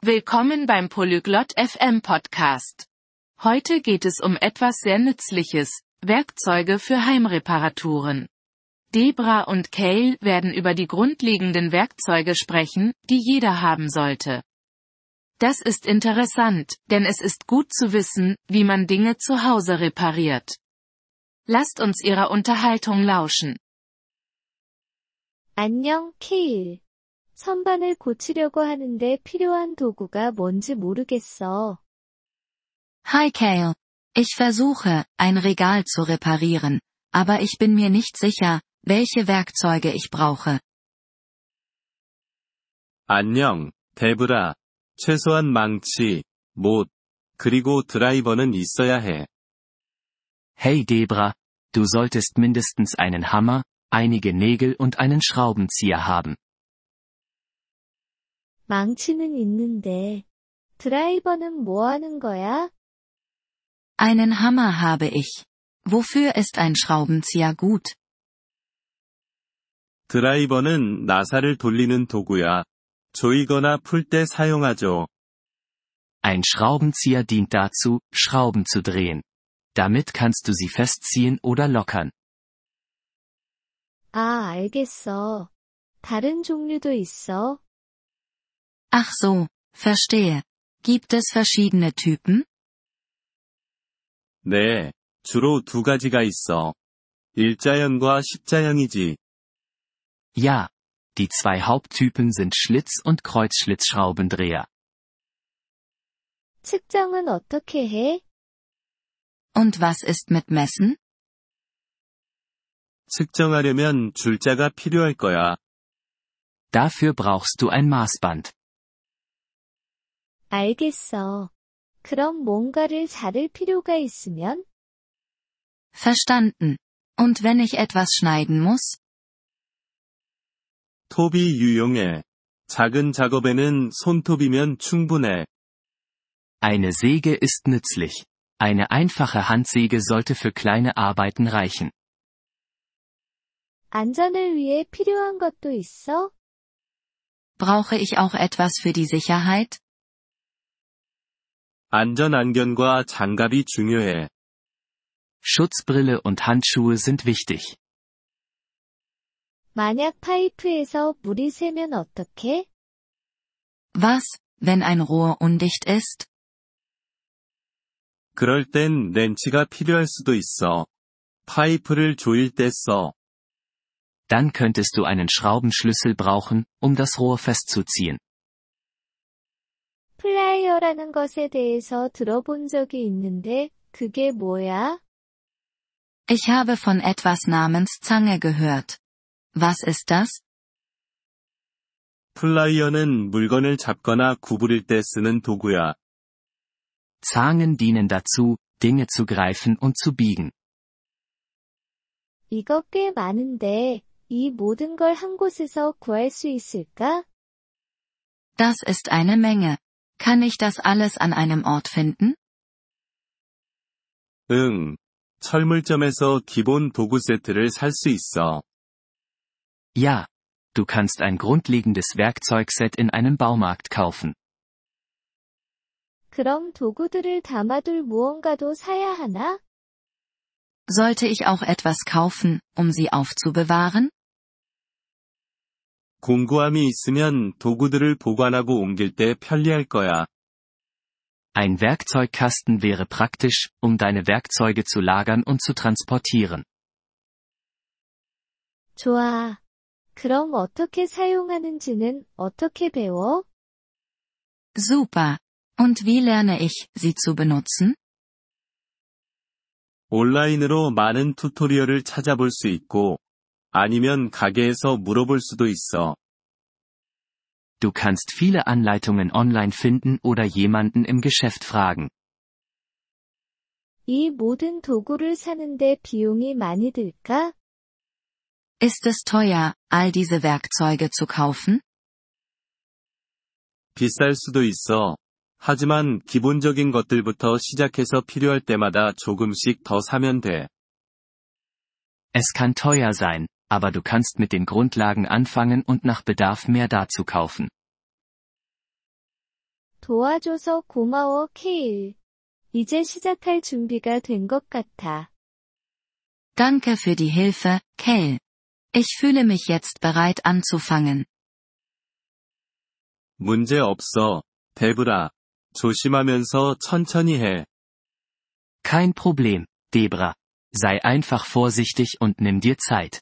Willkommen beim Polyglot FM Podcast. Heute geht es um etwas sehr Nützliches, Werkzeuge für Heimreparaturen. Debra und Kale werden über die grundlegenden Werkzeuge sprechen, die jeder haben sollte. Das ist interessant, denn es ist gut zu wissen, wie man Dinge zu Hause repariert. Lasst uns ihrer Unterhaltung lauschen. 안녕, Kale. 선반을 고치려고 하는데 필요한 도구가 뭔지 모르겠어. Hi Kale. Ich versuche, ein Regal zu reparieren, aber ich bin mir nicht sicher, welche Werkzeuge ich brauche. 안녕, 데브라. 최소한 망치, 못, 그리고 드라이버는 있어야 해. Hey Debra, du solltest mindestens einen Hammer, einige Nägel und einen Schraubenzieher haben. 망치는 있는데, 드라이버는 뭐 하는 거야? Einen Hammer habe ich. Wofür ist ein Schraubenzieher gut? 드라이버는 나사를 돌리는 도구야. 조이거나 풀 때 사용하죠. Ein Schraubenzieher dient dazu, Schrauben zu drehen. Damit kannst du sie festziehen oder lockern. 아, 알겠어. 다른 종류도 있어. Ach so, verstehe. Gibt es verschiedene Typen? 네, 주로 두 가지가 있어. 일자형과 십자형이지. Ja. Die zwei Haupttypen sind Schlitz- und Kreuzschlitzschraubendreher. 측정은 어떻게 해? Und was ist mit Messen? 측정하려면 줄자가 필요할 거야. Dafür brauchst du ein Maßband. 알겠어. 그럼 뭔가를 자를 필요가 있으면? Verstanden. Und wenn ich etwas schneiden muss? 톱이 유용해. 작은 작업에는 손톱이면 충분해. Eine Säge ist nützlich. Eine einfache Handsäge sollte für kleine Arbeiten reichen. 안전을 위해 필요한 것도 있어? Brauche ich auch etwas für die Sicherheit? 안전 안경과 장갑이 중요해. Schutzbrille und Handschuhe sind wichtig. 만약 파이프에서 물이 새면 어떡해? Was, wenn ein Rohr undicht ist? 그럴 땐 렌치가 필요할 수도 있어. 파이프를 조일 때 써. Dann könntest du einen Schraubenschlüssel brauchen, um das Rohr festzuziehen. 플라이어라는 것에 대해서 들어본 적이 있는데, 그게 뭐야? Ich habe von etwas namens Zange gehört. Was ist das? 플라이어는 물건을 잡거나 구부릴 때 쓰는 도구야. Zangen dienen dazu, Dinge zu greifen und zu biegen. 이거 꽤 많은데, 이 모든 걸 한 곳에서 구할 수 있을까? Das ist eine Menge. Kann ich das alles an einem Ort finden? 응. 철물점에서 기본 도구 세트를 살 수 있어. Ja. Du kannst ein grundlegendes Werkzeugset in einem Baumarkt kaufen. 그럼 도구들을 담아둘 무언가도 사야 하나? Sollte ich auch etwas kaufen, um sie aufzubewahren? 공구함이 있으면 도구들을 보관하고 옮길 때 편리할 거야. Ein Werkzeugkasten wäre praktisch, um deine Werkzeuge zu lagern und zu transportieren. 좋아. 그럼 어떻게 사용하는지는 어떻게 배워? Super. Und wie lerne ich, sie zu benutzen? 온라인으로 많은 튜토리얼을 찾아볼 수 있고, 아니면 가게에서 물어볼 수도 있어. Du kannst viele Anleitungen online finden oder jemanden im Geschäft fragen. 이 모든 도구를 사는데 비용이 많이 들까? Ist es teuer, all diese Werkzeuge zu kaufen? 비쌀 수도 있어. 하지만 기본적인 것들부터 시작해서 필요할 때마다 조금씩 더 사면 돼. Es kann teuer sein, aber du kannst mit den Grundlagen anfangen und nach Bedarf mehr dazu kaufen. 도와줘서 고마워, 케일. 이제 시작할 준비가 된 것 같아. Danke für die Hilfe, Kale. Ich fühle mich jetzt bereit anzufangen. 문제 없어, 데브라. 조심하면서 천천히 해. Kein Problem, Debra. Sei einfach vorsichtig und nimm dir Zeit.